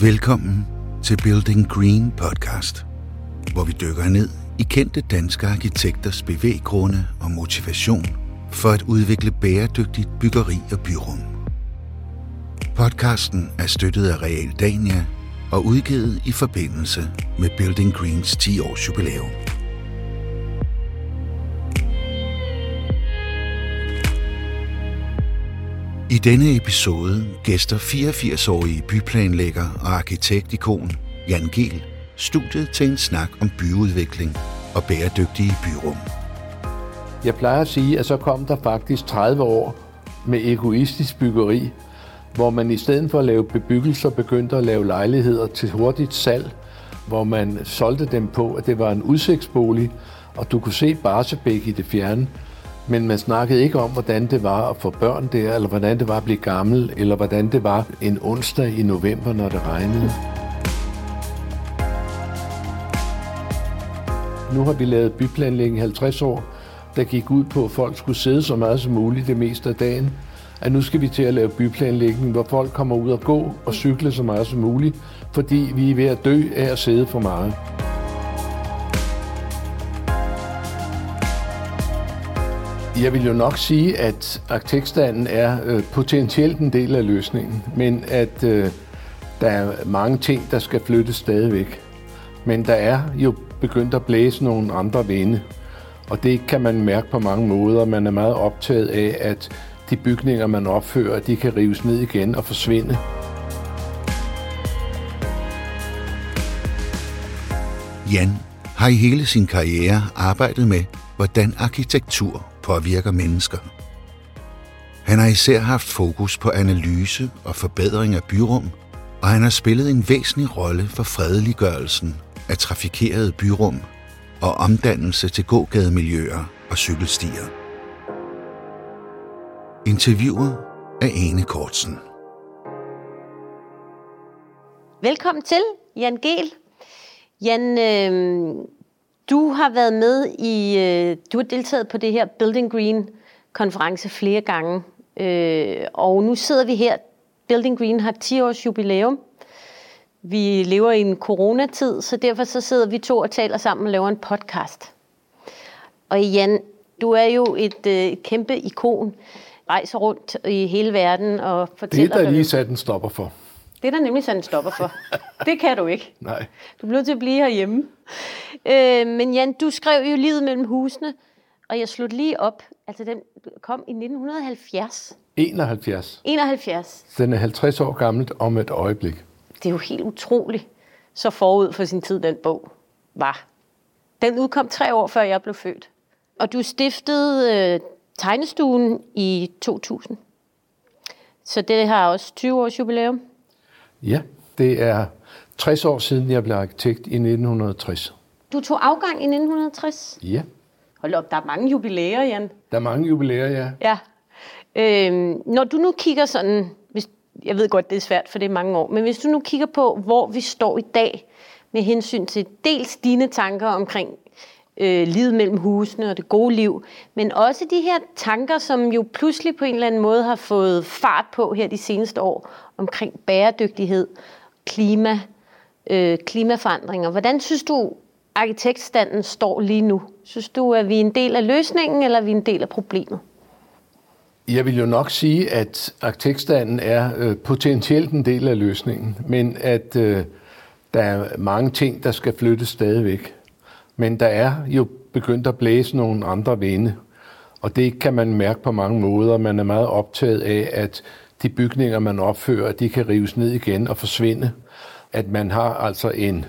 Velkommen til Building Green podcast, hvor vi dykker ned i kendte danske arkitekters bevæggrunde og motivation for at udvikle bæredygtigt byggeri og byrum. Podcasten er støttet af Real Dania og udgivet i forbindelse med Building Greens 10 års jubilæum. I denne episode gæster 84-årige byplanlægger og arkitektikon Jan Gehl studiet til en snak om byudvikling og bæredygtige byrum. Jeg plejer at sige, at så kom der faktisk 30 år med egoistisk byggeri, hvor man i stedet for at lave bebyggelser begyndte at lave lejligheder til hurtigt salg, hvor man solgte dem på, at det var en udsigtsbolig, og du kunne se Barsebæk i det fjerne, men man snakkede ikke om, hvordan det var at få børn der, eller hvordan det var at blive gammel, eller hvordan det var en onsdag i november, når det regnede. Nu har vi lavet byplanlægning 50 år, der gik ud på, at folk skulle sidde så meget som muligt det meste af dagen. At nu skal vi til at lave byplanlægning, hvor folk kommer ud og gå og cykle så meget som muligt, fordi vi er ved at dø af at sidde for meget. Jeg vil jo nok sige, at arkitektstanden er øh, potentielt en del af løsningen, men at øh, der er mange ting, der skal flyttes stadigvæk. Men der er jo begyndt at blæse nogle andre vinde, og det kan man mærke på mange måder. Man er meget optaget af, at de bygninger, man opfører, de kan rives ned igen og forsvinde. Jan har i hele sin karriere arbejdet med, hvordan arkitektur påvirker mennesker. Han har især haft fokus på analyse og forbedring af byrum, og han har spillet en væsentlig rolle for fredeliggørelsen af trafikerede byrum og omdannelse til gågademiljøer og cykelstier. Interviewer af Ane Kortsen. Velkommen til, Jan Gel. Jan, øh, du har været med i, øh, du har deltaget på det her Building Green konference flere gange, øh, og nu sidder vi her. Building Green har 10 års jubilæum. Vi lever i en coronatid, så derfor så sidder vi to og taler sammen og laver en podcast. Og Jan, du er jo et, øh, kæmpe ikon. Rejser rundt i hele verden og fortæller... Det er der lige sat en stopper for. Det er der nemlig sat en stopper for. Det kan du ikke. Nej. Du bliver nødt til at blive herhjemme. Øh, men Jan, du skrev jo Livet mellem husene, og jeg slog lige op. Altså, den kom i 1970. 71. 71. Den er 50 år gammel om et øjeblik. Det er jo helt utroligt, så forud for sin tid, den bog var. Den udkom tre år før jeg blev født. Og du stiftede øh, tegnestuen i 2000. Så det har også 20 års jubilæum. Ja, det er 60 år siden, jeg blev arkitekt i 1960. Du tog afgang i 1960? Ja. Hold op, der er mange jubilæer, Jan. Der er mange jubilæer, ja. Ja. Øhm, når du nu kigger sådan, hvis, jeg ved godt, det er svært, for det er mange år, men hvis du nu kigger på, hvor vi står i dag, med hensyn til dels dine tanker omkring øh, livet mellem husene og det gode liv, men også de her tanker, som jo pludselig på en eller anden måde har fået fart på her de seneste år, omkring bæredygtighed, klima, øh, klimaforandringer. Hvordan synes du, arkitektstanden står lige nu? Synes du, at vi er en del af løsningen, eller er vi en del af problemet? Jeg vil jo nok sige, at arkitektstanden er øh, potentielt en del af løsningen, men at øh, der er mange ting, der skal flyttes stadigvæk. Men der er jo begyndt at blæse nogle andre vinde, og det kan man mærke på mange måder. Man er meget optaget af, at de bygninger, man opfører, de kan rives ned igen og forsvinde. At man har altså en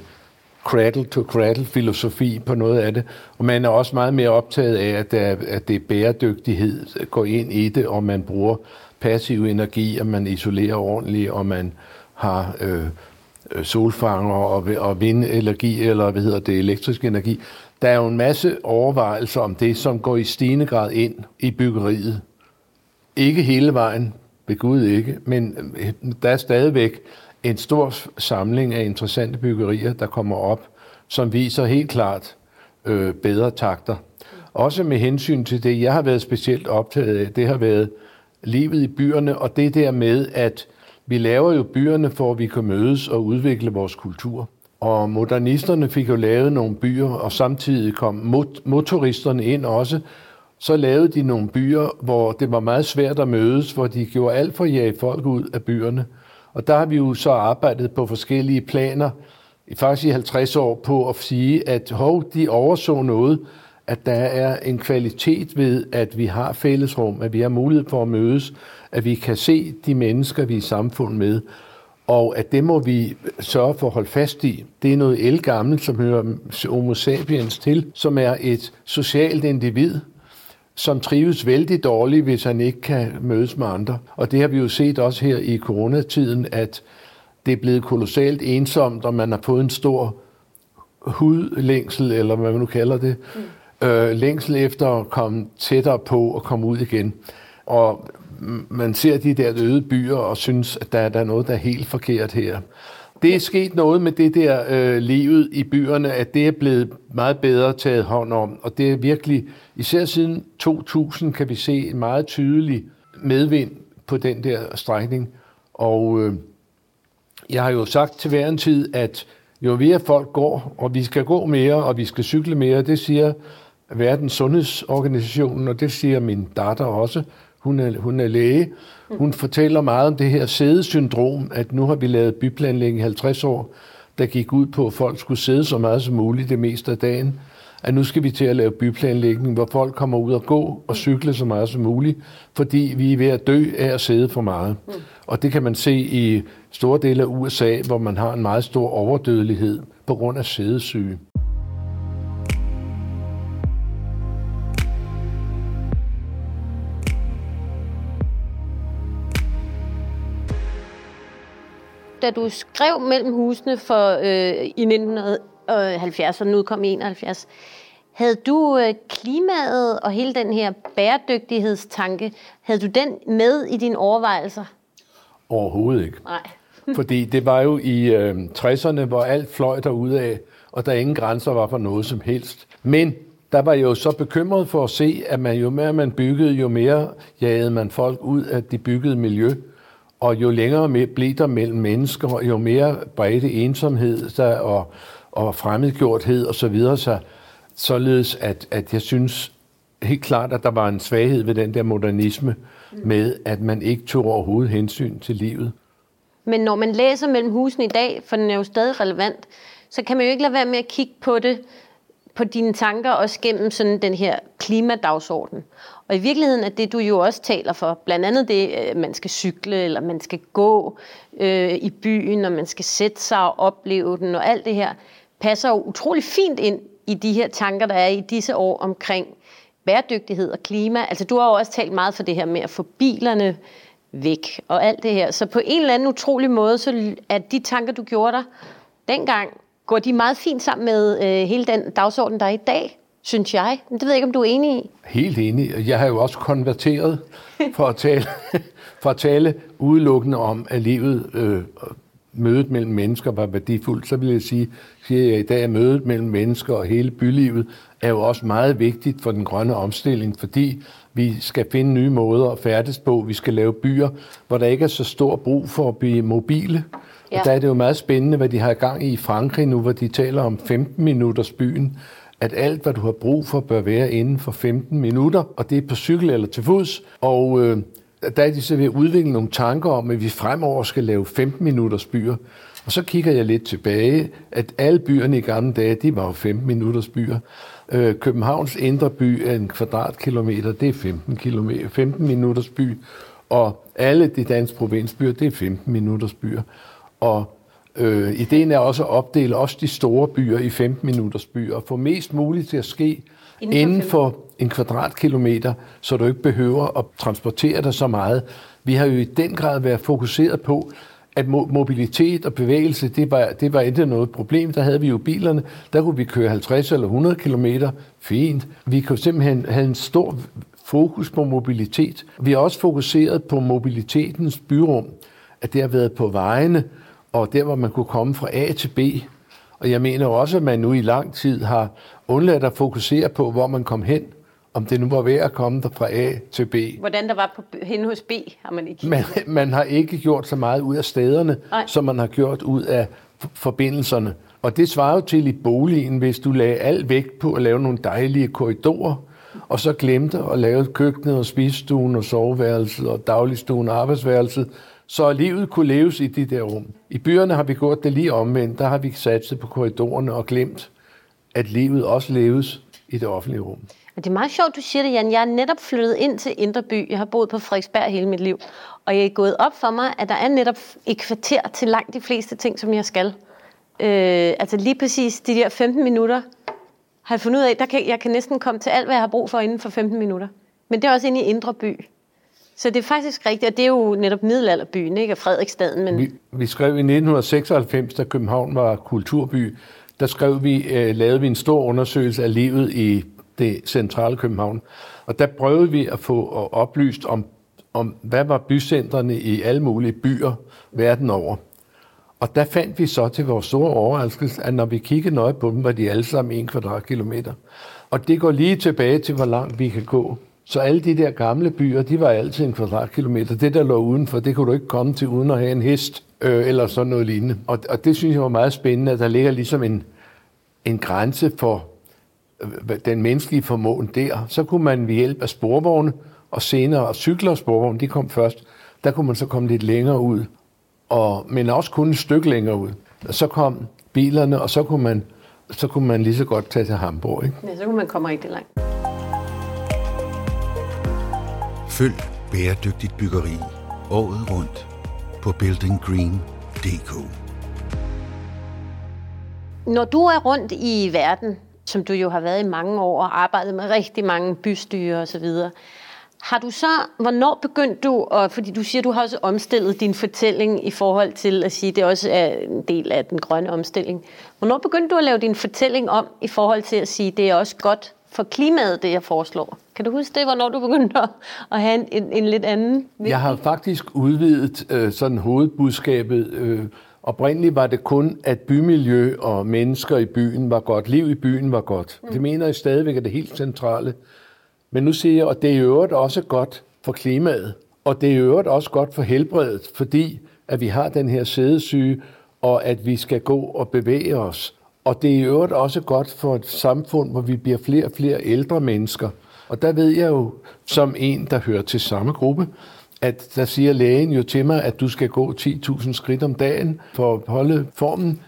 cradle-to-cradle-filosofi på noget af det. Og man er også meget mere optaget af, at, der, at det er bæredygtighed går ind i det, og man bruger passiv energi, og man isolerer ordentligt, og man har øh, Øh, solfanger og, og vindenergi, eller hvad hedder det, elektrisk energi. Der er jo en masse overvejelser om det, som går i stigende grad ind i byggeriet. Ikke hele vejen, ved Gud ikke, men øh, der er stadigvæk en stor samling af interessante byggerier, der kommer op, som viser helt klart øh, bedre takter. Også med hensyn til det, jeg har været specielt optaget af, det har været livet i byerne, og det der med, at vi laver jo byerne, for at vi kan mødes og udvikle vores kultur. Og modernisterne fik jo lavet nogle byer, og samtidig kom motoristerne ind også. Så lavede de nogle byer, hvor det var meget svært at mødes, hvor de gjorde alt for at jage folk ud af byerne. Og der har vi jo så arbejdet på forskellige planer, faktisk i 50 år, på at sige, at hov, de overså noget, at der er en kvalitet ved, at vi har fællesrum, at vi har mulighed for at mødes, at vi kan se de mennesker, vi er i samfund med, og at det må vi sørge for at holde fast i. Det er noget elgammelt, som hører homo sapiens til, som er et socialt individ, som trives vældig dårligt, hvis han ikke kan mødes med andre. Og det har vi jo set også her i coronatiden, at det er blevet kolossalt ensomt, og man har fået en stor hudlængsel, eller hvad man nu kalder det, mm øh, længsel efter at komme tættere på og komme ud igen. Og man ser de der øde byer og synes, at der, der er noget, der er helt forkert her. Det er sket noget med det der øh, livet i byerne, at det er blevet meget bedre taget hånd om, og det er virkelig, især siden 2000 kan vi se en meget tydelig medvind på den der strækning. Og øh, jeg har jo sagt til hver en tid, at jo mere folk går, og vi skal gå mere, og vi skal cykle mere, det siger Verdens Sundhedsorganisationen, og det siger min datter også, hun er, hun er læge. Hun fortæller meget om det her sædesyndrom, at nu har vi lavet byplanlægning i 50 år, der gik ud på, at folk skulle sidde så meget som muligt det meste af dagen. At nu skal vi til at lave byplanlægning, hvor folk kommer ud og gå og cykle så meget som muligt, fordi vi er ved at dø af at sidde for meget. Og det kan man se i store dele af USA, hvor man har en meget stor overdødelighed på grund af sædesyge. Da du skrev mellem husene for, øh, i 1970, og nu kom i 71, havde du øh, klimaet og hele den her bæredygtighedstanke, havde du den med i dine overvejelser? Overhovedet ikke. Nej. Fordi det var jo i øh, 60'erne, hvor alt fløj af, og der ingen grænser var for noget som helst. Men der var jo så bekymret for at se, at man jo mere man byggede, jo mere jagede man folk ud af det byggede miljø. Og jo længere blev der mellem mennesker, jo mere bredte ensomhed der, og, og fremmedgjorthed og så videre, så, således at, at jeg synes helt klart, at der var en svaghed ved den der modernisme med, at man ikke tog overhovedet hensyn til livet. Men når man læser mellem husene i dag, for den er jo stadig relevant, så kan man jo ikke lade være med at kigge på det, på dine tanker, også gennem sådan den her klimadagsorden. Og i virkeligheden er det, du jo også taler for, blandt andet det, at man skal cykle, eller man skal gå øh, i byen, og man skal sætte sig og opleve den, og alt det her, passer jo utrolig fint ind i de her tanker, der er i disse år omkring bæredygtighed og klima. Altså du har jo også talt meget for det her med at få bilerne væk og alt det her. Så på en eller anden utrolig måde, så er de tanker, du gjorde dig dengang, går de meget fint sammen med øh, hele den dagsorden, der er i dag synes jeg. Men det ved jeg ikke, om du er enig i. Helt enig. Jeg har jo også konverteret for at tale, for at tale udelukkende om, at livet, øh, mødet mellem mennesker var værdifuldt. Så vil jeg sige, siger jeg i dag, at mødet mellem mennesker og hele bylivet er jo også meget vigtigt for den grønne omstilling, fordi vi skal finde nye måder at færdes på. Vi skal lave byer, hvor der ikke er så stor brug for at blive mobile. Ja. Og der er det jo meget spændende, hvad de har i gang i Frankrig nu, hvor de taler om 15 minutters byen at alt, hvad du har brug for, bør være inden for 15 minutter, og det er på cykel eller til fods. Og øh, der er de så ved at udvikle nogle tanker om, at vi fremover skal lave 15 minutters byer. Og så kigger jeg lidt tilbage, at alle byerne i gamle dage, de var jo 15 minutters byer. Øh, Københavns indre by er en kvadratkilometer, det er 15, kilometer, 15 minutters by. Og alle de danske provinsbyer, det er 15 minutters byer. Og Øh, ideen er også at opdele også de store byer i 15 minutters byer og få mest muligt til at ske inden, inden for en kvadratkilometer, så du ikke behøver at transportere dig så meget. Vi har jo i den grad været fokuseret på, at mobilitet og bevægelse, det var, det var ikke noget problem. Der havde vi jo bilerne, der kunne vi køre 50 eller 100 kilometer, fint. Vi kunne simpelthen have en stor fokus på mobilitet. Vi har også fokuseret på mobilitetens byrum, at det har været på vejene, og der, hvor man kunne komme fra A til B. Og jeg mener også, at man nu i lang tid har undladt at fokusere på, hvor man kom hen om det nu var ved at komme der fra A til B. Hvordan der var på, hen hos B, har man ikke. Man, man har ikke gjort så meget ud af stederne, Nej. som man har gjort ud af forbindelserne. Og det svarer jo til i boligen, hvis du lagde al vægt på at lave nogle dejlige korridorer, og så glemte at lave køkkenet og spisestuen og soveværelset og dagligstuen og arbejdsværelset, så livet kunne leves i de der rum. I byerne har vi gjort det lige omvendt. Der har vi satset på korridorerne og glemt, at livet også leves i det offentlige rum. Og det er meget sjovt, du siger det, Jan. Jeg er netop flyttet ind til Indre By. Jeg har boet på Frederiksberg hele mit liv. Og jeg er gået op for mig, at der er netop et kvarter til langt de fleste ting, som jeg skal. Øh, altså lige præcis de der 15 minutter har jeg fundet ud af, der kan, jeg kan næsten komme til alt, hvad jeg har brug for inden for 15 minutter. Men det er også inde i Indre By. Så det er faktisk rigtigt, og det er jo netop middelalderbyen, ikke? Og Frederiksstaden, men... Vi, vi skrev i 1996, da København var kulturby, der skrev vi, øh, lavede vi en stor undersøgelse af livet i det centrale København. Og der prøvede vi at få oplyst om, om hvad var bycentrene i alle mulige byer verden over. Og der fandt vi så til vores store overraskelse, at når vi kiggede nøje på dem, var de alle sammen en kvadratkilometer. Og det går lige tilbage til, hvor langt vi kan gå. Så alle de der gamle byer, de var altid en kvadratkilometer. Det, der lå udenfor, det kunne du ikke komme til uden at have en hest øh, eller sådan noget lignende. Og, og det synes jeg var meget spændende, at der ligger ligesom en, en grænse for øh, den menneskelige formåen der. Så kunne man ved hjælp af sporvogne og senere cykler og sporvogne, de kom først, der kunne man så komme lidt længere ud, og, men også kun et stykke længere ud. Og så kom bilerne, og så kunne man, så kunne man lige så godt tage til Hamburg. Ikke? Ja, så kunne man komme rigtig langt. Følg bæredygtigt byggeri året rundt på buildinggreen.dk. Når du er rundt i verden, som du jo har været i mange år og arbejdet med rigtig mange bystyre osv., har du så, hvornår begyndte du, og fordi du siger, du har også omstillet din fortælling i forhold til at sige, det også er en del af den grønne omstilling. Hvornår begyndte du at lave din fortælling om i forhold til at sige, det er også godt for klimaet, det jeg foreslår? Kan du huske det, hvornår du begyndte at, at have en, en, en lidt anden? Jeg har faktisk udvidet øh, sådan hovedbudskabet. Øh, oprindeligt var det kun, at bymiljø og mennesker i byen var godt. Liv i byen var godt. Mm. Det mener jeg stadigvæk er det helt centrale. Men nu siger jeg, at det er i øvrigt også godt for klimaet. Og det er i øvrigt også godt for helbredet, fordi at vi har den her sædesyge, og at vi skal gå og bevæge os. Og det er i øvrigt også godt for et samfund, hvor vi bliver flere og flere ældre mennesker. Og der ved jeg jo, som en, der hører til samme gruppe, at der siger lægen jo til mig, at du skal gå 10.000 skridt om dagen for at holde formen.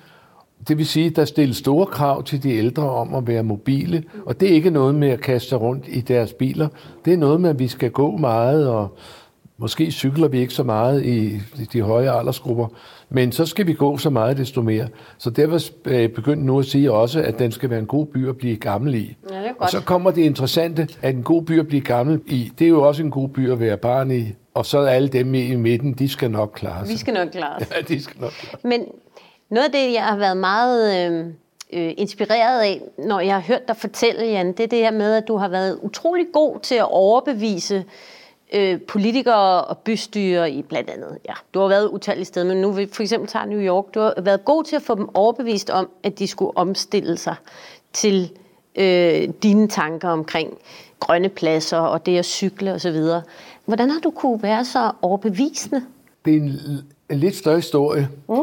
Det vil sige, at der stilles store krav til de ældre om at være mobile, og det er ikke noget med at kaste rundt i deres biler. Det er noget med, at vi skal gå meget, og måske cykler vi ikke så meget i de høje aldersgrupper, men så skal vi gå så meget, desto mere. Så derfor er jeg begyndt nu at sige også, at den skal være en god by at blive gammel i. Ja, det er Og godt. så kommer det interessante, at en god by at blive gammel i, det er jo også en god by at være barn i. Og så er alle dem i midten, de skal nok klare sig. Vi skal nok klare os. Ja, de skal nok klare. Men noget af det, jeg har været meget øh, øh, inspireret af, når jeg har hørt dig fortælle, Jan, det er det her med, at du har været utrolig god til at overbevise øh, politikere og bystyre i blandt andet. Ja, du har været utallige steder, men nu vi for eksempel tager New York. Du har været god til at få dem overbevist om, at de skulle omstille sig til øh, dine tanker omkring grønne pladser og det at cykle osv. Hvordan har du kunne være så overbevisende? Det er en, en lidt større historie. Mm.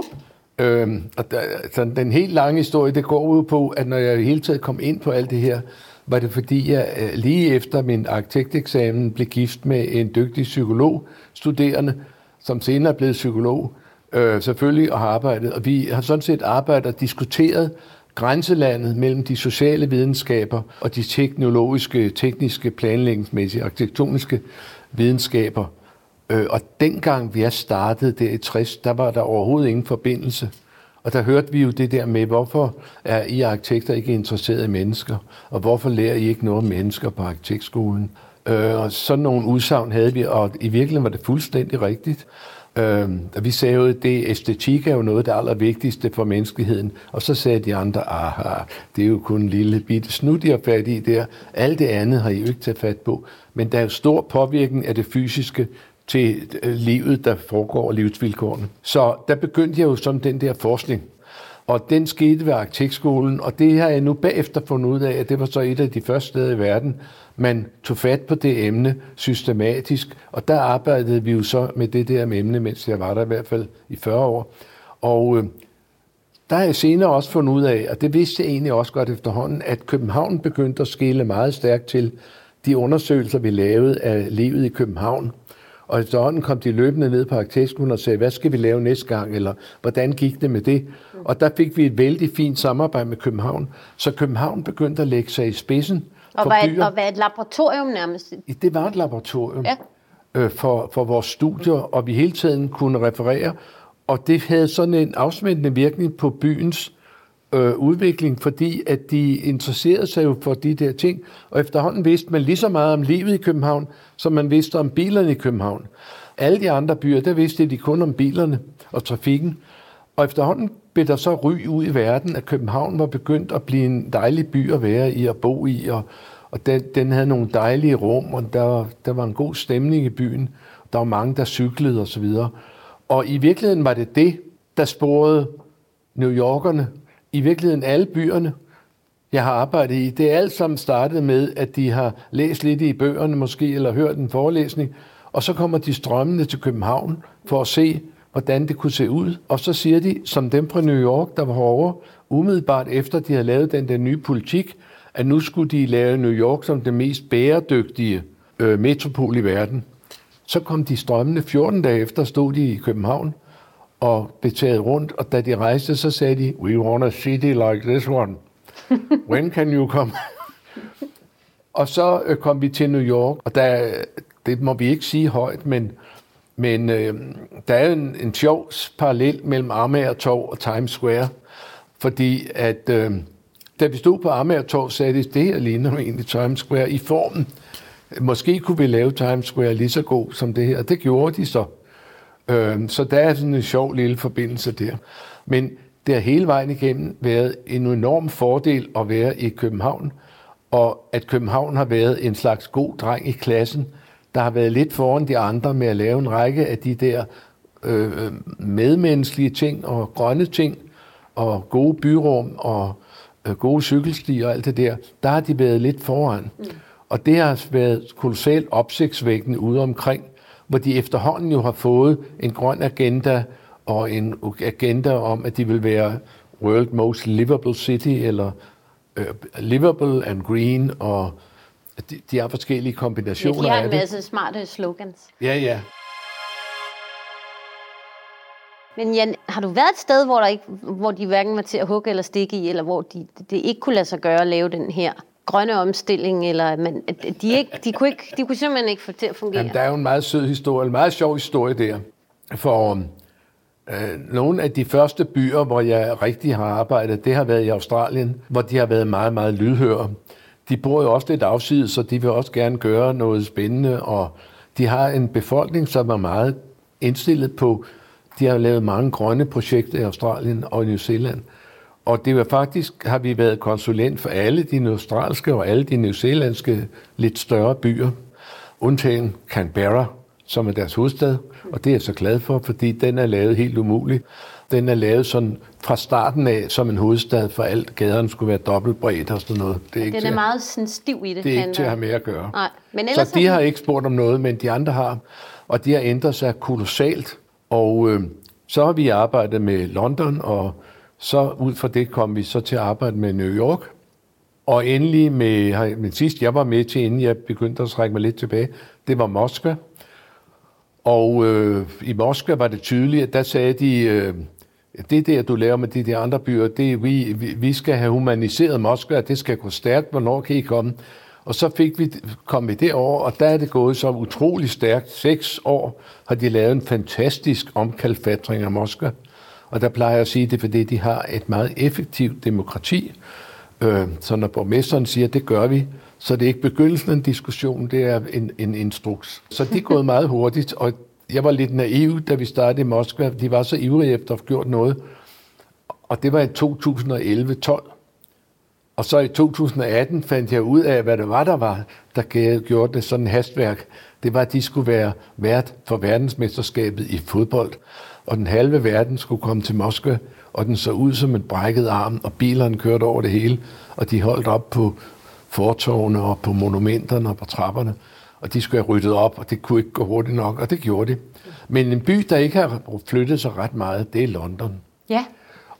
Øhm, og der, altså, den helt lange historie, det går ud på, at når jeg i hele taget kom ind på alt det her, var det fordi, jeg øh, lige efter min arkitekteksamen blev gift med en dygtig psykologstuderende, som senere er blevet psykolog, øh, selvfølgelig, og har arbejdet. Og vi har sådan set arbejdet og diskuteret grænselandet mellem de sociale videnskaber og de teknologiske, tekniske, planlægningsmæssige, arkitektoniske videnskaber. Øh, og dengang vi er startede der i 60, der var der overhovedet ingen forbindelse. Og der hørte vi jo det der med, hvorfor er I arkitekter ikke interesseret i mennesker? Og hvorfor lærer I ikke noget om mennesker på arkitektskolen? Øh, og sådan nogle udsagn havde vi, og i virkeligheden var det fuldstændig rigtigt. Øh, og vi sagde jo, at det æstetik er jo noget af det allervigtigste for menneskeheden. Og så sagde de andre, aha, det er jo kun en lille bitte snud, I har fat i der. Alt det andet har I jo ikke taget fat på. Men der er jo stor påvirkning af det fysiske til øh, livet, der foregår og livsvilkårene. Så der begyndte jeg jo som den der forskning. Og den skete ved arkitektskolen, og det har jeg nu bagefter fundet ud af, at det var så et af de første steder i verden, man tog fat på det emne systematisk, og der arbejdede vi jo så med det der emne, mens jeg var der i hvert fald i 40 år. Og øh, der har jeg senere også fundet ud af, og det vidste jeg egentlig også godt efterhånden, at København begyndte at skille meget stærkt til de undersøgelser, vi lavede af livet i København. Og efterhånden kom de løbende ned på arkitektskolen og sagde, hvad skal vi lave næste gang, eller hvordan gik det med det? Og der fik vi et vældig fint samarbejde med København. Så København begyndte at lægge sig i spidsen og for var, byer. Og var et laboratorium nærmest? Det var et laboratorium ja. øh, for, for vores studier, og vi hele tiden kunne referere. Og det havde sådan en afsmættende virkning på byens øh, udvikling, fordi at de interesserede sig jo for de der ting, og efterhånden vidste man lige så meget om livet i København, som man vidste om bilerne i København. Alle de andre byer, der vidste de kun om bilerne og trafikken. Og efterhånden blev der så ry ud i verden, at København var begyndt at blive en dejlig by at være i og bo i, og, og den, den havde nogle dejlige rum, og der, der var en god stemning i byen. Der var mange, der cyklede osv. Og, og i virkeligheden var det det, der sporede New Yorkerne i virkeligheden alle byerne, jeg har arbejdet i, det er alt sammen startet med, at de har læst lidt i bøgerne måske, eller hørt en forelæsning, og så kommer de strømmende til København for at se, hvordan det kunne se ud. Og så siger de, som dem fra New York, der var herovre, umiddelbart efter de havde lavet den der nye politik, at nu skulle de lave New York som det mest bæredygtige øh, metropol i verden. Så kom de strømmende 14 dage efter, stod de i København, og blev taget rundt, og da de rejste, så sagde de, we want a city like this one. When can you come? og så øh, kom vi til New York, og der, det må vi ikke sige højt, men, men øh, der er en, en sjov parallel mellem Amager Torv og Times Square, fordi at øh, da vi stod på Amager Torv, sagde de, det her ligner egentlig Times Square i formen. Måske kunne vi lave Times Square lige så god som det her, det gjorde de så. Øh, så der er sådan en sjov lille forbindelse der. Men det har hele vejen igennem været en enorm fordel at være i København, og at København har været en slags god dreng i klassen, der har været lidt foran de andre med at lave en række af de der øh, medmenneskelige ting og grønne ting, og gode byrum og øh, gode cykelstier og alt det der, der har de været lidt foran. Mm. Og det har været kolossalt opsigtsvækkende ude omkring, hvor de efterhånden jo har fået en grøn agenda og en agenda om, at de vil være World Most Livable City, eller uh, Livable and Green, og de, de har forskellige kombinationer af det. de har en masse smarte slogans. Ja, ja. Men Jan, har du været et sted, hvor, der ikke, hvor de hverken var til at hugge eller stikke i, eller hvor de, det ikke kunne lade sig gøre at lave den her grønne omstilling, eller man, de, ikke, de, kunne ikke, de kunne simpelthen ikke få til at fungere. Jamen, der er jo en meget sød historie, en meget sjov historie der. For øh, nogle af de første byer, hvor jeg rigtig har arbejdet, det har været i Australien, hvor de har været meget, meget lydhøre. De bor jo også lidt afsides, så de vil også gerne gøre noget spændende, og de har en befolkning, som er meget indstillet på, de har lavet mange grønne projekter i Australien og New Zealand. Og det var faktisk, har vi været konsulent for alle de australske og alle de newzealandske lidt større byer, undtagen Canberra, som er deres hovedstad, og det er jeg så glad for, fordi den er lavet helt umulig. Den er lavet sådan fra starten af som en hovedstad, for alt gaderne skulle være dobbeltbredt og sådan noget. Det er, ikke den er meget sådan stiv i det. Det er ikke til at have med at gøre. Nej. Men så de har ikke spurgt om noget, men de andre har, og de har ændret sig kolossalt. Og øh, så har vi arbejdet med London og så ud fra det kom vi så til at arbejde med New York. Og endelig med, med sidst jeg var med til, inden jeg begyndte at trække mig lidt tilbage, det var Moskva. Og øh, i Moskva var det tydeligt, at der sagde de, øh, det der, du laver med de der andre byer, det vi, vi, vi skal have humaniseret Moskva, det skal gå stærkt, hvornår kan I komme? Og så fik vi, kom vi derover, og der er det gået så utrolig stærkt. Seks år har de lavet en fantastisk omkalfatring af Moskva. Og der plejer jeg at sige, det er fordi, de har et meget effektivt demokrati. Øh, så når borgmesteren siger, at det gør vi, så det er ikke begyndelsen af en diskussion, det er en, en instruks. Så det er gået meget hurtigt, og jeg var lidt naiv, da vi startede i Moskva. De var så ivrige efter at have gjort noget. Og det var i 2011-12. Og så i 2018 fandt jeg ud af, hvad det var, der var, der gjorde det sådan hastværk. det var, at de skulle være vært for verdensmesterskabet i fodbold. Og den halve verden skulle komme til Moskva, og den så ud som en brækket arm, og bilerne kørte over det hele, og de holdt op på fortovene og på monumenterne og på trapperne, og de skulle have ryddet op, og det kunne ikke gå hurtigt nok, og det gjorde de. Men en by, der ikke har flyttet sig ret meget, det er London. Ja.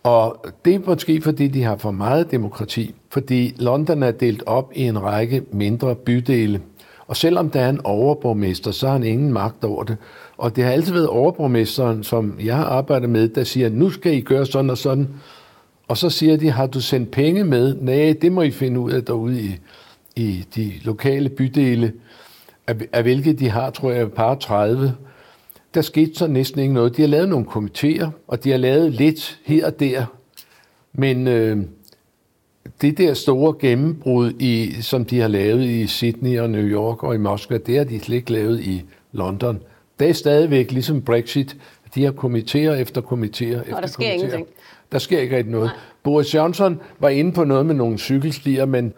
Og det er måske, fordi de har for meget demokrati, fordi London er delt op i en række mindre bydele. Og selvom der er en overborgmester, så har han ingen magt over det. Og det har altid været overborgmesteren, som jeg har arbejdet med, der siger, nu skal I gøre sådan og sådan. Og så siger de, har du sendt penge med? Nej, det må I finde ud af derude i, i de lokale bydele, af, af hvilke de har, tror jeg, et par 30 der skete så næsten ikke noget. De har lavet nogle komiteer, og de har lavet lidt her og der. Men øh, det der store gennembrud, i, som de har lavet i Sydney og New York og i Moskva, det har de slet ikke lavet i London. Det er stadigvæk ligesom Brexit. De har komiteer efter komiteer efter Og der sker komiteer. ingenting. Der sker ikke rigtig noget. Nej. Boris Johnson var inde på noget med nogle cykelstier, men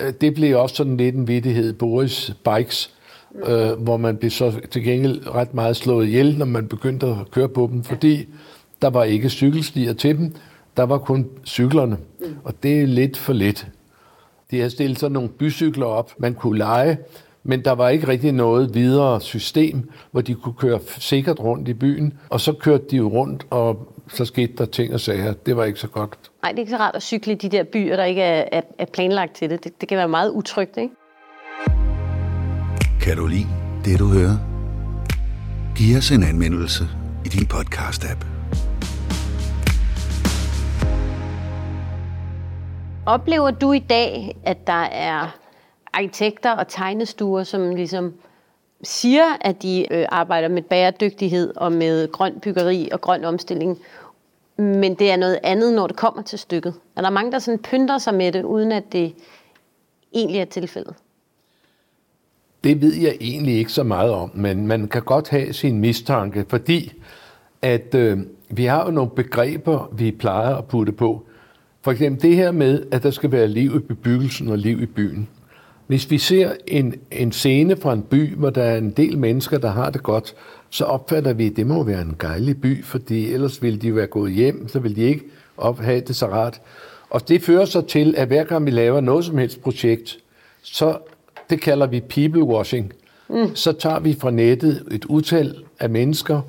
øh, det blev også sådan lidt en vittighed. Boris Bikes, øh, hvor man blev så til gengæld ret meget slået ihjel, når man begyndte at køre på dem, fordi der var ikke cykelstier til dem. Der var kun cyklerne, og det er lidt for lidt. De har stillet sådan nogle bycykler op, man kunne lege, men der var ikke rigtig noget videre system, hvor de kunne køre sikkert rundt i byen, og så kørte de jo rundt, og så skete der ting og sager. Det var ikke så godt. Nej, det er ikke så rart at cykle i de der byer, der ikke er, er, er planlagt til det. det. Det kan være meget utrygt, ikke? Kan du lide det, du hører? Giv os en anmeldelse i din podcast-app. Oplever du i dag, at der er arkitekter og tegnestuer, som ligesom siger, at de øh, arbejder med bæredygtighed og med grøn byggeri og grøn omstilling, men det er noget andet, når det kommer til stykket? Er der mange, der sådan pynter sig med det, uden at det egentlig er tilfældet? Det ved jeg egentlig ikke så meget om, men man kan godt have sin mistanke, fordi at øh, vi har jo nogle begreber, vi plejer at putte på. For eksempel det her med, at der skal være liv i bebyggelsen og liv i byen. Hvis vi ser en, en scene fra en by, hvor der er en del mennesker, der har det godt, så opfatter vi, at det må være en dejlig by, fordi ellers ville de jo være gået hjem, så ville de ikke op have det så rart. Og det fører så til, at hver gang vi laver noget som helst projekt, så det kalder vi people washing. Mm. Så tager vi fra nettet et utal af mennesker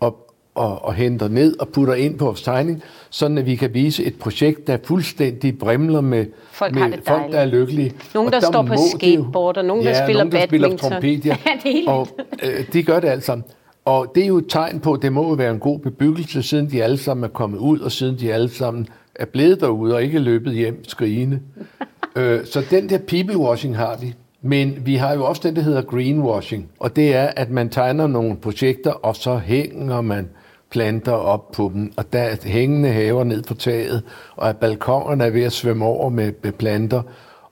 og, og, og henter ned og putter ind på vores tegning, sådan at vi kan vise et projekt, der er fuldstændig brimler med Folk med folk, der er lykkelige. Nogen, Og der står på skateboard, og nogen, der ja, spiller nogen, der spiller badminton. trompet, ja. Er og øh, de gør det alt sammen. Og det er jo et tegn på, at det må jo være en god bebyggelse, siden de alle sammen er kommet ud, og siden de alle sammen er blevet derude og ikke løbet hjem skrigende. øh, så den der people washing har vi. Men vi har jo også den, der hedder greenwashing, og det er, at man tegner nogle projekter, og så hænger man planter op på dem, og der er hængende haver ned på taget, og at balkongerne er ved at svømme over med, med planter.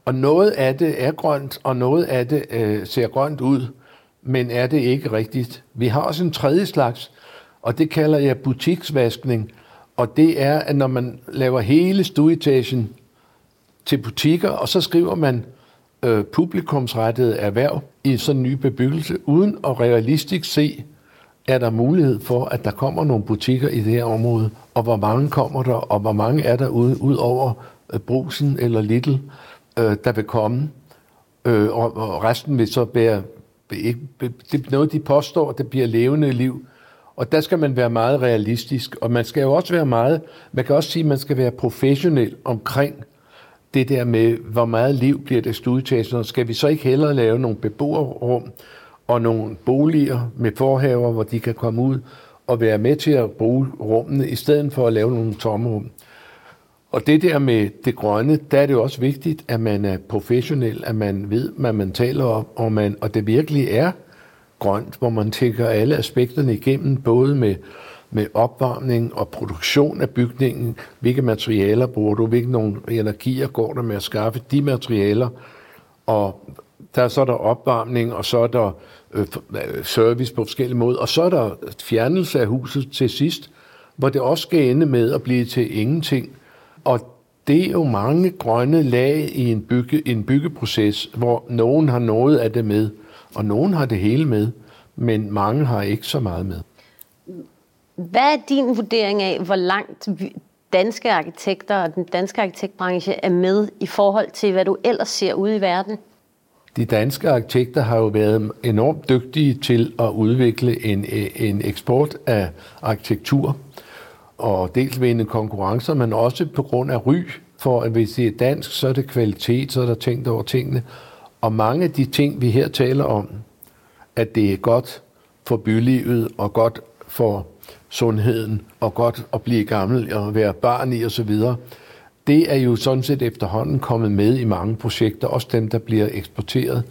Og noget af det er grønt, og noget af det øh, ser grønt ud, men er det ikke rigtigt. Vi har også en tredje slags, og det kalder jeg butiksvaskning, og det er, at når man laver hele stueetagen til butikker, og så skriver man øh, publikumsrettede erhverv i sådan en ny bebyggelse, uden at realistisk se, er der mulighed for, at der kommer nogle butikker i det her område, og hvor mange kommer der, og hvor mange er der ude, ud over øh, Brusen eller Little, øh, der vil komme, øh, og, og resten vil så være, ikke, det er noget, de påstår, det bliver levende liv, og der skal man være meget realistisk, og man skal jo også være meget, man kan også sige, at man skal være professionel omkring det der med, hvor meget liv bliver det stueetagen, skal vi så ikke hellere lave nogle beboerrum og nogle boliger med forhaver, hvor de kan komme ud og være med til at bruge rummene, i stedet for at lave nogle tomme rum. Og det der med det grønne, der er det jo også vigtigt, at man er professionel, at man ved, hvad man taler om, og, man, og det virkelig er grønt, hvor man tænker alle aspekterne igennem, både med, med opvarmning og produktion af bygningen, hvilke materialer bruger du, hvilke nogle energier går der med at skaffe de materialer, og der er så er der opvarmning, og så er der øh, øh, service på forskellige måder, og så er der fjernelse af huset til sidst, hvor det også skal ende med at blive til ingenting. Og det er jo mange grønne lag i en, bygge, en byggeproces, hvor nogen har noget af det med, Og nogen har det hele med, men mange har ikke så meget med. Hvad er din vurdering af, hvor langt danske arkitekter og den danske arkitektbranche er med i forhold til, hvad du ellers ser ude i verden? De danske arkitekter har jo været enormt dygtige til at udvikle en, øh, en eksport af arkitektur, og dels vinde konkurrencer, men også på grund af ry, for at hvis det er dansk, så er det kvalitet, så er der tænkt over tingene. Og mange af de ting, vi her taler om, at det er godt for bylivet og godt for sundheden og godt at blive gammel og være barn i osv., det er jo sådan set efterhånden kommet med i mange projekter, også dem, der bliver eksporteret.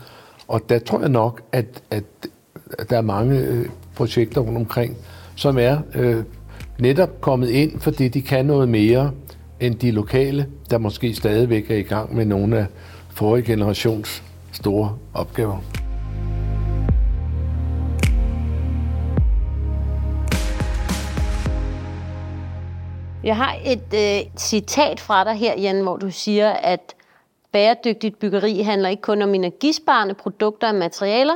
Og der tror jeg nok, at, at der er mange øh, projekter rundt omkring, som er øh, netop kommet ind, fordi de kan noget mere end de lokale, der måske stadigvæk er i gang med nogle af forrige generations store opgaver. Jeg har et øh, citat fra dig her, Jan, hvor du siger, at bæredygtigt byggeri handler ikke kun om energisparende produkter og materialer,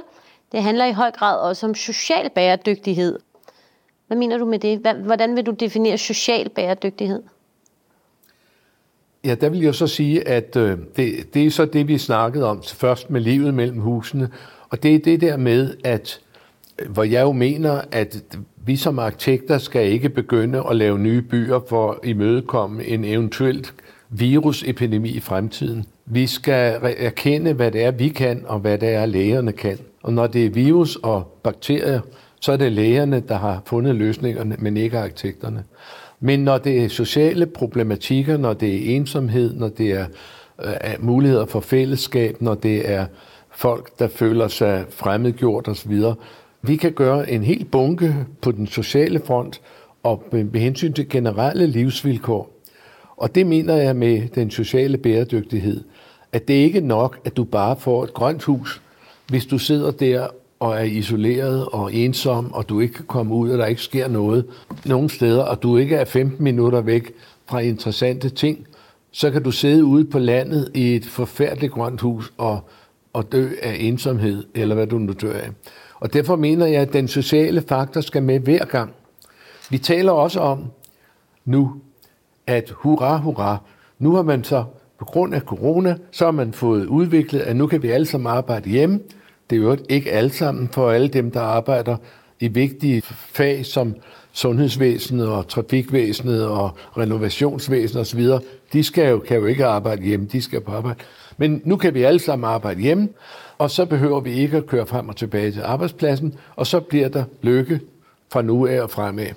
det handler i høj grad også om social bæredygtighed. Hvad mener du med det? Hvordan vil du definere social bæredygtighed? Ja, der vil jeg så sige, at øh, det, det er så det, vi snakkede om først med livet mellem husene. Og det er det der med, at øh, hvor jeg jo mener, at vi som arkitekter skal ikke begynde at lave nye byer for at imødekomme en eventuelt virusepidemi i fremtiden. Vi skal erkende, hvad det er, vi kan, og hvad det er, lægerne kan. Og når det er virus og bakterier, så er det lægerne, der har fundet løsningerne, men ikke arkitekterne. Men når det er sociale problematikker, når det er ensomhed, når det er øh, muligheder for fællesskab, når det er folk, der føler sig fremmedgjort osv., vi kan gøre en hel bunke på den sociale front og med hensyn til generelle livsvilkår. Og det mener jeg med den sociale bæredygtighed, at det ikke er nok, at du bare får et grønt hus, hvis du sidder der og er isoleret og ensom, og du ikke kan komme ud, og der ikke sker noget nogen steder, og du ikke er 15 minutter væk fra interessante ting, så kan du sidde ude på landet i et forfærdeligt grønt hus og, og dø af ensomhed, eller hvad du nu dør af. Og derfor mener jeg, at den sociale faktor skal med hver gang. Vi taler også om nu, at hurra, hurra, nu har man så på grund af corona, så har man fået udviklet, at nu kan vi alle sammen arbejde hjemme. Det er jo ikke alle sammen for alle dem, der arbejder i vigtige fag som sundhedsvæsenet og trafikvæsenet og renovationsvæsenet osv. De skal jo, kan jo ikke arbejde hjemme, de skal på arbejde. Men nu kan vi alle sammen arbejde hjemme, og så behøver vi ikke at køre frem og tilbage til arbejdspladsen, og så bliver der lykke fra nu af og fremad.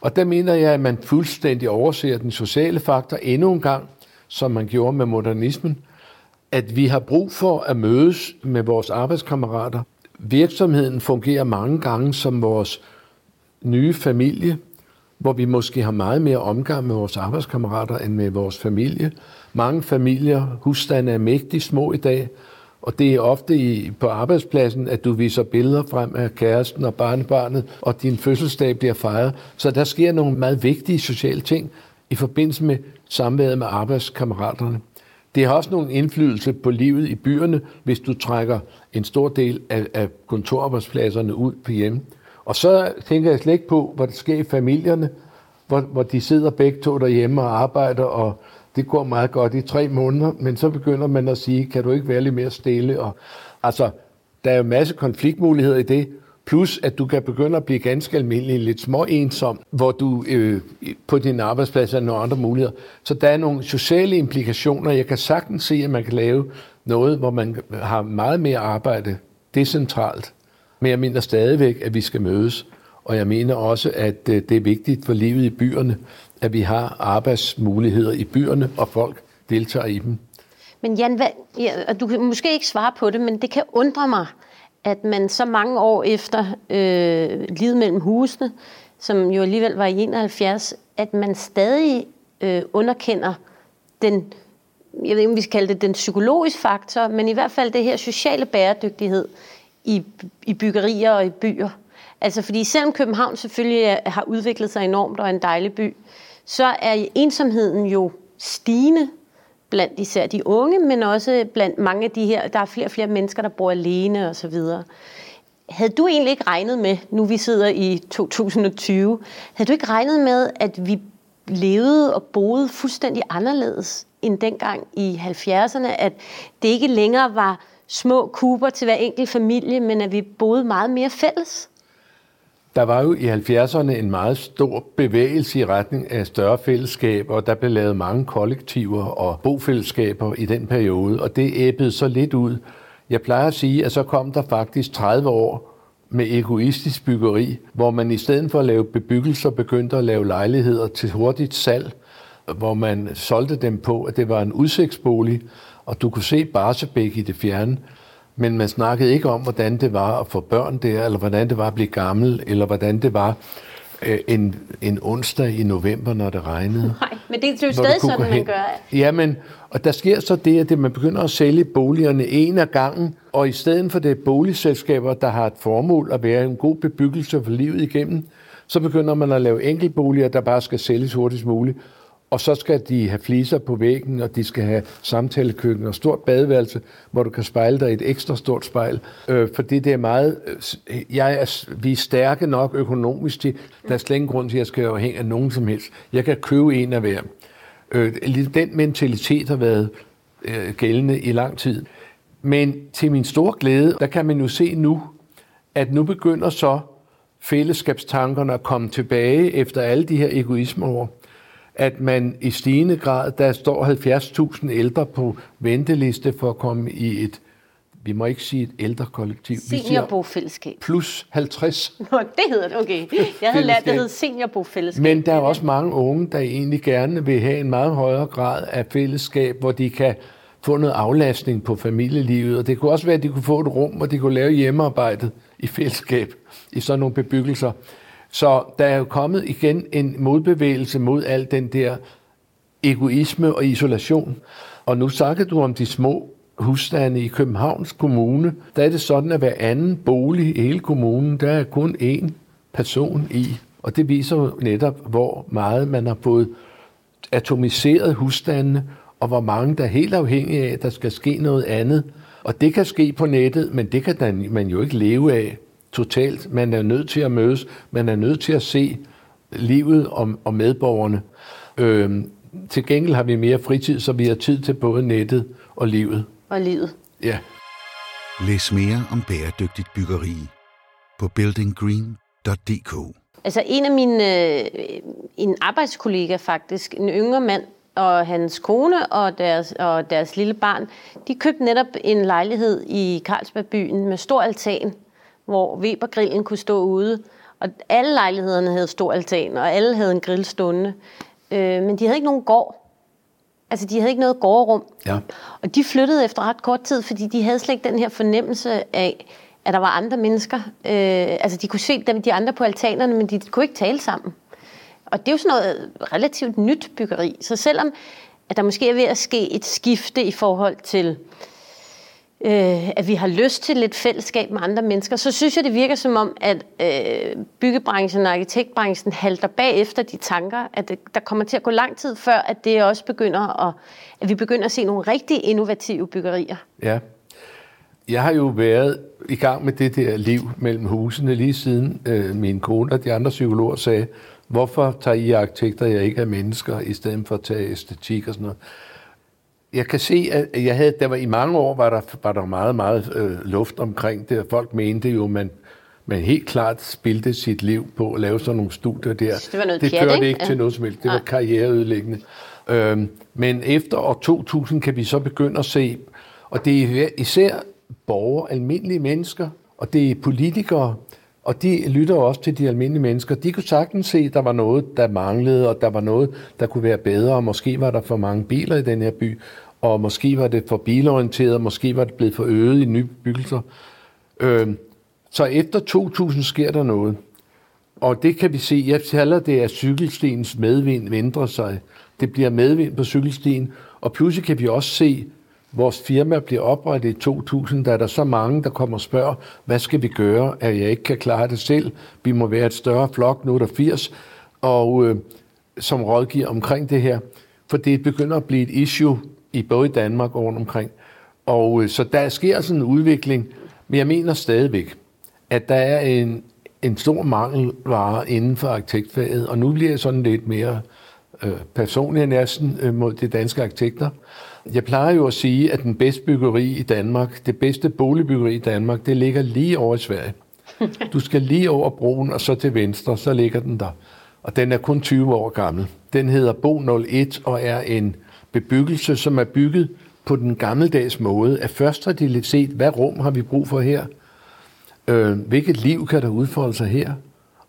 Og der mener jeg, at man fuldstændig overser den sociale faktor endnu en gang, som man gjorde med modernismen, at vi har brug for at mødes med vores arbejdskammerater. Virksomheden fungerer mange gange som vores nye familie, hvor vi måske har meget mere omgang med vores arbejdskammerater end med vores familie. Mange familier, husstande er mægtig små i dag, og det er ofte i, på arbejdspladsen, at du viser billeder frem af kæresten og barnebarnet, og din fødselsdag bliver fejret. Så der sker nogle meget vigtige sociale ting i forbindelse med samværet med arbejdskammeraterne. Det har også nogle indflydelse på livet i byerne, hvis du trækker en stor del af, af kontorarbejdspladserne ud på hjem. Og så tænker jeg slet ikke på, hvad der sker i familierne, hvor, hvor de sidder begge to derhjemme og arbejder, og det går meget godt i tre måneder, men så begynder man at sige, kan du ikke være lidt mere stille? Og, altså, der er jo en masse konfliktmuligheder i det, plus at du kan begynde at blive ganske almindelig, lidt små ensom, hvor du øh, på din arbejdsplads er nogle andre muligheder. Så der er nogle sociale implikationer. Jeg kan sagtens se, at man kan lave noget, hvor man har meget mere arbejde decentralt. Men jeg mener stadigvæk, at vi skal mødes. Og jeg mener også, at øh, det er vigtigt for livet i byerne, at vi har arbejdsmuligheder i byerne, og folk deltager i dem. Men Jan, hvad, ja, du kan måske ikke svare på det, men det kan undre mig, at man så mange år efter øh, livet mellem husene, som jo alligevel var i 71, at man stadig øh, underkender den, jeg ved ikke, om vi skal kalde det den psykologiske faktor, men i hvert fald det her sociale bæredygtighed i, i byggerier og i byer. Altså fordi selvom København selvfølgelig har udviklet sig enormt og er en dejlig by, så er ensomheden jo stigende blandt især de unge, men også blandt mange af de her, der er flere og flere mennesker, der bor alene osv. Havde du egentlig ikke regnet med, nu vi sidder i 2020, havde du ikke regnet med, at vi levede og boede fuldstændig anderledes end dengang i 70'erne, at det ikke længere var små kuber til hver enkelt familie, men at vi boede meget mere fælles? Der var jo i 70'erne en meget stor bevægelse i retning af større fællesskaber, og der blev lavet mange kollektiver og bofællesskaber i den periode, og det æbbede så lidt ud. Jeg plejer at sige, at så kom der faktisk 30 år med egoistisk byggeri, hvor man i stedet for at lave bebyggelser begyndte at lave lejligheder til hurtigt salg, hvor man solgte dem på, at det var en udsigtsbolig, og du kunne se Barsebæk i det fjerne, men man snakkede ikke om, hvordan det var at få børn der, eller hvordan det var at blive gammel, eller hvordan det var øh, en, en onsdag i november, når det regnede. Nej, men det er jo stadig sådan, man gør. Ja, men, og der sker så det, at det, man begynder at sælge boligerne en af gangen, og i stedet for det boligselskaber, der har et formål at være en god bebyggelse for livet igennem, så begynder man at lave enkeltboliger, der bare skal sælges hurtigst muligt. Og så skal de have fliser på væggen, og de skal have samtalekøkken og stort badeværelse, hvor du kan spejle dig i et ekstra stort spejl. Øh, fordi det er meget... Øh, jeg er, vi er stærke nok økonomisk til... Der er slet ingen grund til, at jeg skal afhænge af nogen som helst. Jeg kan købe en af hver. Øh, den mentalitet har været øh, gældende i lang tid. Men til min store glæde, der kan man jo se nu, at nu begynder så fællesskabstankerne at komme tilbage efter alle de her egoismeår at man i stigende grad, der står 70.000 ældre på venteliste for at komme i et, vi må ikke sige et ældrekollektiv. Seniorbofællesskab. Plus 50. Nå, det hedder det, okay. Jeg havde lært, det hed seniorbofællesskab. Men der er også mange unge, der egentlig gerne vil have en meget højere grad af fællesskab, hvor de kan få noget aflastning på familielivet. Og det kunne også være, at de kunne få et rum, hvor de kunne lave hjemmearbejdet i fællesskab i sådan nogle bebyggelser. Så der er jo kommet igen en modbevægelse mod al den der egoisme og isolation. Og nu snakkede du om de små husstande i Københavns Kommune. Der er det sådan, at hver anden bolig i hele kommunen, der er kun én person i. Og det viser jo netop, hvor meget man har fået atomiseret husstandene, og hvor mange der er helt afhængige af, at der skal ske noget andet. Og det kan ske på nettet, men det kan man jo ikke leve af totalt. Man er nødt til at mødes. Man er nødt til at se livet og, og medborgerne. Øhm, til gengæld har vi mere fritid, så vi har tid til både nettet og livet. Og livet. Ja. Læs mere om bæredygtigt byggeri på buildinggreen.dk. Altså en af mine, øh, en arbejdskollega faktisk, en yngre mand, og hans kone og deres, og deres lille barn, de købte netop en lejlighed i Carlsbergbyen med stor altan, hvor Webergrillen kunne stå ude. Og alle lejlighederne havde stor altan, og alle havde en grill stående. Øh, men de havde ikke nogen gård. Altså, de havde ikke noget gårdrum. Ja. Og de flyttede efter ret kort tid, fordi de havde slet ikke den her fornemmelse af, at der var andre mennesker. Øh, altså, de kunne se dem, de andre på altanerne, men de kunne ikke tale sammen. Og det er jo sådan noget relativt nyt byggeri. Så selvom at der måske er ved at ske et skifte i forhold til øh, at vi har lyst til lidt fællesskab med andre mennesker, så synes jeg, det virker som om, at øh, byggebranchen og arkitektbranchen halter bagefter de tanker, at det, der kommer til at gå lang tid før, at det også begynder at, at vi begynder at se nogle rigtig innovative byggerier. Ja. Jeg har jo været i gang med det der liv mellem husene lige siden øh, min kone og de andre psykologer sagde, hvorfor tager I arkitekter, jeg ikke er mennesker, i stedet for at tage æstetik og sådan noget jeg kan se, at jeg havde, der var i mange år, var der, var der meget, meget øh, luft omkring det, og folk mente jo, man, man helt klart spildte sit liv på at lave sådan nogle studier der. Det, var noget det pjat, førte ikke? ikke til noget som helst. Det var karriereødelæggende. Øhm, men efter år 2000 kan vi så begynde at se, og det er især borgere, almindelige mennesker, og det er politikere, og de lytter også til de almindelige mennesker. De kunne sagtens se, at der var noget, der manglede, og der var noget, der kunne være bedre, og måske var der for mange biler i den her by, og måske var det for bilorienteret, og måske var det blevet for øget i nye bebyggelser. Øh, så efter 2000 sker der noget. Og det kan vi se, jeg kalder det, at cykelstiens medvind ændrer sig. Det bliver medvind på cykelstien, og pludselig kan vi også se, Vores firma bliver oprettet i 2000, der er der så mange, der kommer og spørger, hvad skal vi gøre, at jeg ikke kan klare det selv. Vi må være et større flok, nu er der 80, og øh, som rådgiver omkring det her. For det begynder at blive et issue i både Danmark og rundt omkring. Og øh, så der sker sådan en udvikling, men jeg mener stadigvæk, at der er en, en stor mangelvare inden for arkitektfaget, og nu bliver jeg sådan lidt mere øh, personlig næsten øh, mod de danske arkitekter. Jeg plejer jo at sige, at den bedste byggeri i Danmark, det bedste boligbyggeri i Danmark, det ligger lige over i Sverige. Du skal lige over broen, og så til venstre, så ligger den der. Og den er kun 20 år gammel. Den hedder Bo 01 og er en bebyggelse, som er bygget på den gammeldags måde, at først har de lidt set, hvad rum har vi brug for her? Øh, hvilket liv kan der udfolde sig her?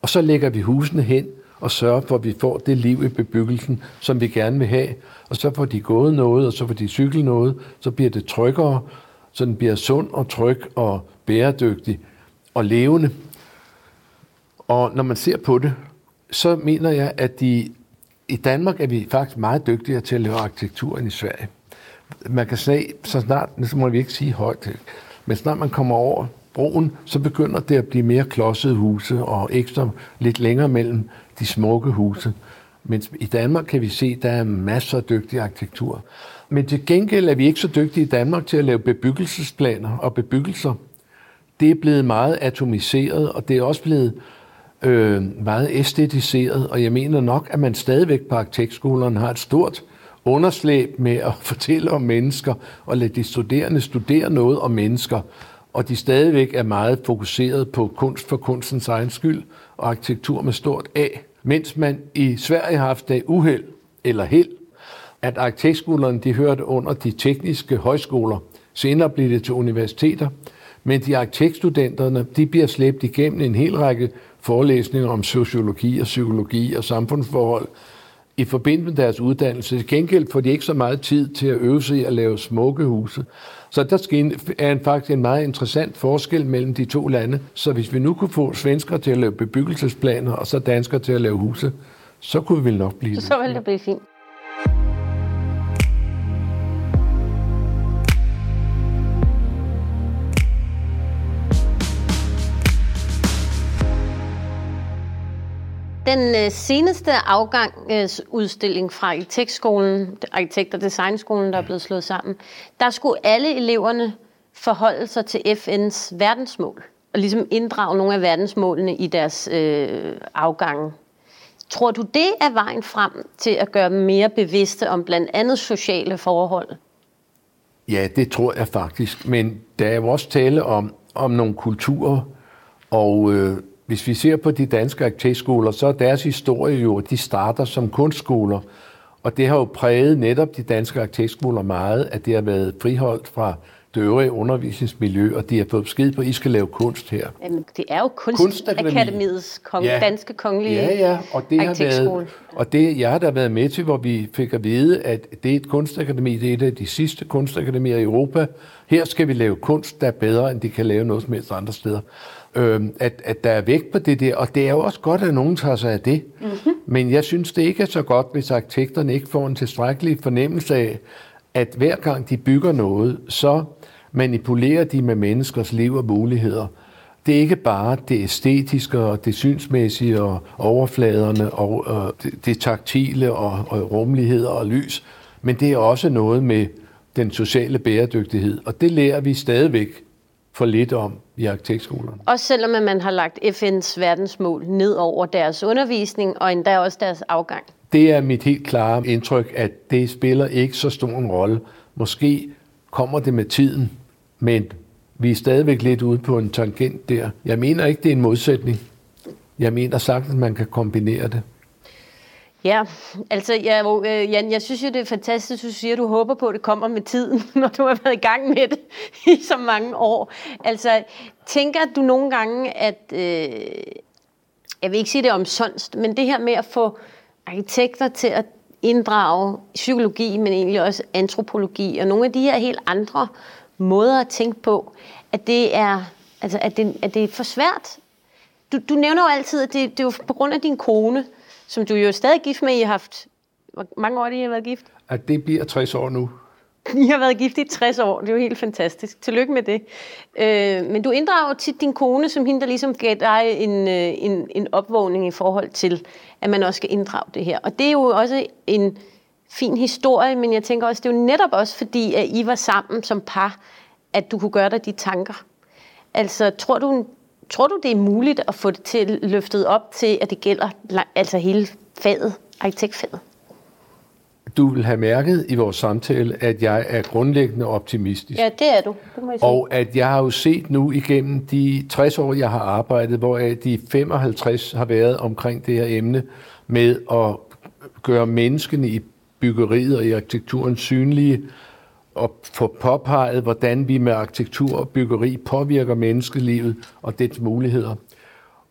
Og så lægger vi husene hen og sørger for, at vi får det liv i bebyggelsen, som vi gerne vil have. Og så får de gået noget, og så får de cyklet noget, så bliver det tryggere, så den bliver sund og tryg og bæredygtig og levende. Og når man ser på det, så mener jeg, at de, i Danmark er vi faktisk meget dygtigere til at lave arkitektur end i Sverige. Man kan se, så snart, så må vi ikke sige højt, men snart man kommer over broen, så begynder det at blive mere klodsede huse og ekstra lidt længere mellem de smukke huse. Men i Danmark kan vi se, at der er masser af dygtig arkitektur. Men til gengæld er vi ikke så dygtige i Danmark til at lave bebyggelsesplaner og bebyggelser. Det er blevet meget atomiseret, og det er også blevet øh, meget æstetiseret, og jeg mener nok, at man stadigvæk på arkitektskolerne har et stort underslæb med at fortælle om mennesker, og lade de studerende studere noget om mennesker, og de stadigvæk er meget fokuseret på kunst for kunstens egen skyld, og arkitektur med stort A, mens man i Sverige har haft det uheld eller held, at arkitektskolerne de hørte under de tekniske højskoler. Senere blev det til universiteter, men de arkitektstudenterne de bliver slæbt igennem en hel række forelæsninger om sociologi og psykologi og samfundsforhold i forbindelse med deres uddannelse. Til gengæld får de ikke så meget tid til at øve sig i at lave smukke huse. Så der er en, faktisk en meget interessant forskel mellem de to lande. Så hvis vi nu kunne få svensker til at lave bebyggelsesplaner, og så danskere til at lave huse, så kunne vi vel nok blive Så ville det blive fint. Den øh, seneste afgangsudstilling øh, fra Arkitektskolen, Arkitekt- og Designskolen, der er blevet slået sammen, der skulle alle eleverne forholde sig til FN's verdensmål, og ligesom inddrage nogle af verdensmålene i deres øh, afgange. Tror du, det er vejen frem til at gøre dem mere bevidste om blandt andet sociale forhold? Ja, det tror jeg faktisk. Men der er jo også tale om, om nogle kulturer, og øh, hvis vi ser på de danske arkitektskoler, så er deres historie jo, at de starter som kunstskoler. Og det har jo præget netop de danske arkitektskoler meget, at det har været friholdt fra det øvrige undervisningsmiljø, og de har fået besked på, at I skal lave kunst her. Jamen, det er jo Kunstakademiets kong, ja. danske kongelige Ja, ja, og det har været, og det, jeg har da været med til, hvor vi fik at vide, at det er et kunstakademi, det er et af de sidste kunstakademier i Europa. Her skal vi lave kunst, der er bedre, end de kan lave noget som helst andre steder øh, at, at der er vægt på det der, og det er jo også godt, at nogen tager sig af det. Mm-hmm. Men jeg synes, det ikke er så godt, hvis arkitekterne ikke får en tilstrækkelig fornemmelse af, at hver gang de bygger noget, så manipulerer de med menneskers liv og muligheder. Det er ikke bare det æstetiske og det synsmæssige og overfladerne og øh, det, det taktile og, og rummeligheder og lys, men det er også noget med den sociale bæredygtighed, og det lærer vi stadigvæk for lidt om i arkitektskolerne. Også selvom man har lagt FN's verdensmål ned over deres undervisning, og endda også deres afgang. Det er mit helt klare indtryk, at det spiller ikke så stor en rolle. Måske kommer det med tiden, men vi er stadigvæk lidt ude på en tangent der. Jeg mener ikke, det er en modsætning. Jeg mener sagtens, at man kan kombinere det. Ja, altså ja, øh, Jan, jeg synes jo, det er fantastisk, du siger, at du håber på, at det kommer med tiden, når du har været i gang med det i så mange år. Altså, tænker du nogle gange, at, øh, jeg vil ikke sige det om sonst, men det her med at få arkitekter til at inddrage psykologi, men egentlig også antropologi, og nogle af de her helt andre måder at tænke på, at det er, altså, at det, at det er for svært. Du, du nævner jo altid, at det, det er jo på grund af din kone, som du jo stadig gift med. I har haft... Hvor mange år har I har været gift? At det bliver 60 år nu. I har været gift i 60 år. Det er jo helt fantastisk. Tillykke med det. Øh, men du inddrager tit din kone, som hende, der ligesom gav dig en, øh, en, en opvågning i forhold til, at man også skal inddrage det her. Og det er jo også en fin historie, men jeg tænker også, det er jo netop også fordi, at I var sammen som par, at du kunne gøre dig de tanker. Altså, tror du, tror du, det er muligt at få det til løftet op til, at det gælder altså hele faget, arkitektfaget? Du vil have mærket i vores samtale, at jeg er grundlæggende optimistisk. Ja, det er du. Det må jeg sige. Og at jeg har jo set nu igennem de 60 år, jeg har arbejdet, hvor de 55 har været omkring det her emne med at gøre menneskene i byggeriet og i arkitekturen synlige, og få påpeget, hvordan vi med arkitektur og byggeri påvirker menneskelivet og dets muligheder.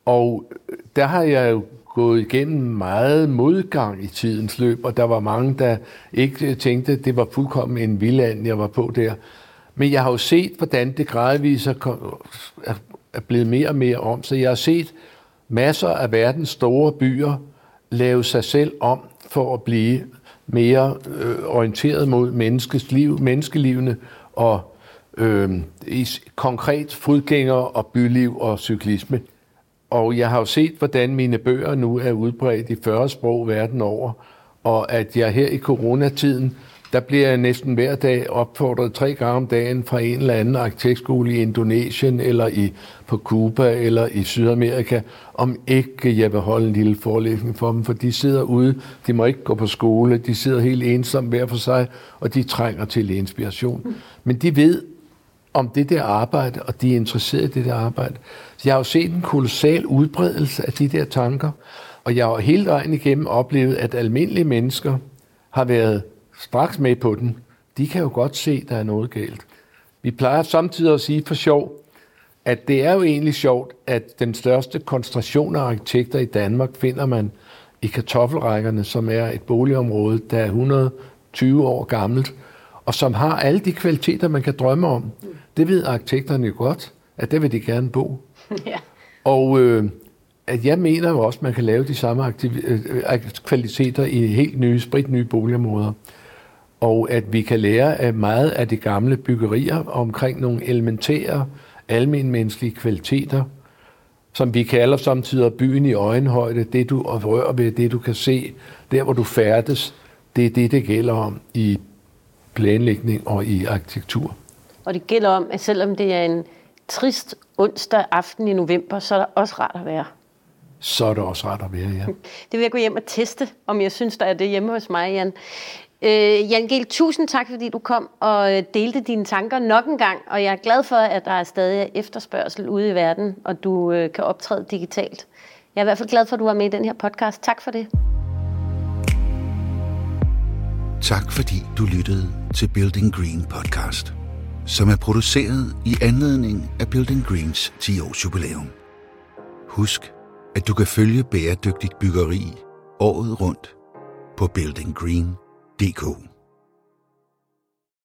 Og øh, der har jeg jo gået igennem meget modgang i tidens løb, og der var mange, der ikke tænkte, at det var fuldkommen en vildand, jeg var på der. Men jeg har jo set, hvordan det gradvist er blevet mere og mere om, så jeg har set masser af verdens store byer lave sig selv om for at blive mere øh, orienteret mod menneskets liv, menneskelivene og øh, i konkret fodgængere og byliv og cyklisme. Og jeg har jo set, hvordan mine bøger nu er udbredt i 40 sprog verden over, og at jeg her i coronatiden, der bliver jeg næsten hver dag opfordret tre gange om dagen fra en eller anden arkitektskole i Indonesien, eller i, på Cuba, eller i Sydamerika, om ikke jeg vil holde en lille forelæsning for dem, for de sidder ude, de må ikke gå på skole, de sidder helt ensomme hver for sig, og de trænger til inspiration. Men de ved, om det der arbejde, og de er interesseret i det der arbejde. Så jeg har jo set en kolossal udbredelse af de der tanker, og jeg har hele vejen igennem oplevet, at almindelige mennesker har været straks med på den. De kan jo godt se, at der er noget galt. Vi plejer samtidig at sige for sjov, at det er jo egentlig sjovt, at den største koncentration af arkitekter i Danmark finder man i kartoffelrækkerne, som er et boligområde, der er 120 år gammelt, og som har alle de kvaliteter, man kan drømme om. Det ved arkitekterne jo godt, at det vil de gerne bo. Ja. Og øh, at jeg mener jo også, at man kan lave de samme aktiv- øh, kvaliteter i helt nye, sprit nye boligområder. Og at vi kan lære af meget af de gamle byggerier omkring nogle elementære, almenmenneskelige kvaliteter, som vi kalder samtidig byen i øjenhøjde, det du rører ved, det du kan se, der hvor du færdes, det er det, det gælder om i planlægning og i arkitektur. Og det gælder om, at selvom det er en trist onsdag aften i november, så er der også rart at være. Så er det også rart at være, ja. Det vil jeg gå hjem og teste, om jeg synes, der er det hjemme hos mig, Jan. Øh, Jan Gehl, tusind tak, fordi du kom og øh, delte dine tanker nok en gang, og jeg er glad for, at der er stadig efterspørgsel ude i verden, og du øh, kan optræde digitalt. Jeg er i hvert fald glad for, at du var med i den her podcast. Tak for det. Tak fordi du lyttede til Building Green podcast, som er produceret i anledning af Building Greens 10 års jubilæum. Husk, at du kan følge bæredygtigt byggeri året rundt på buildinggreen.dk.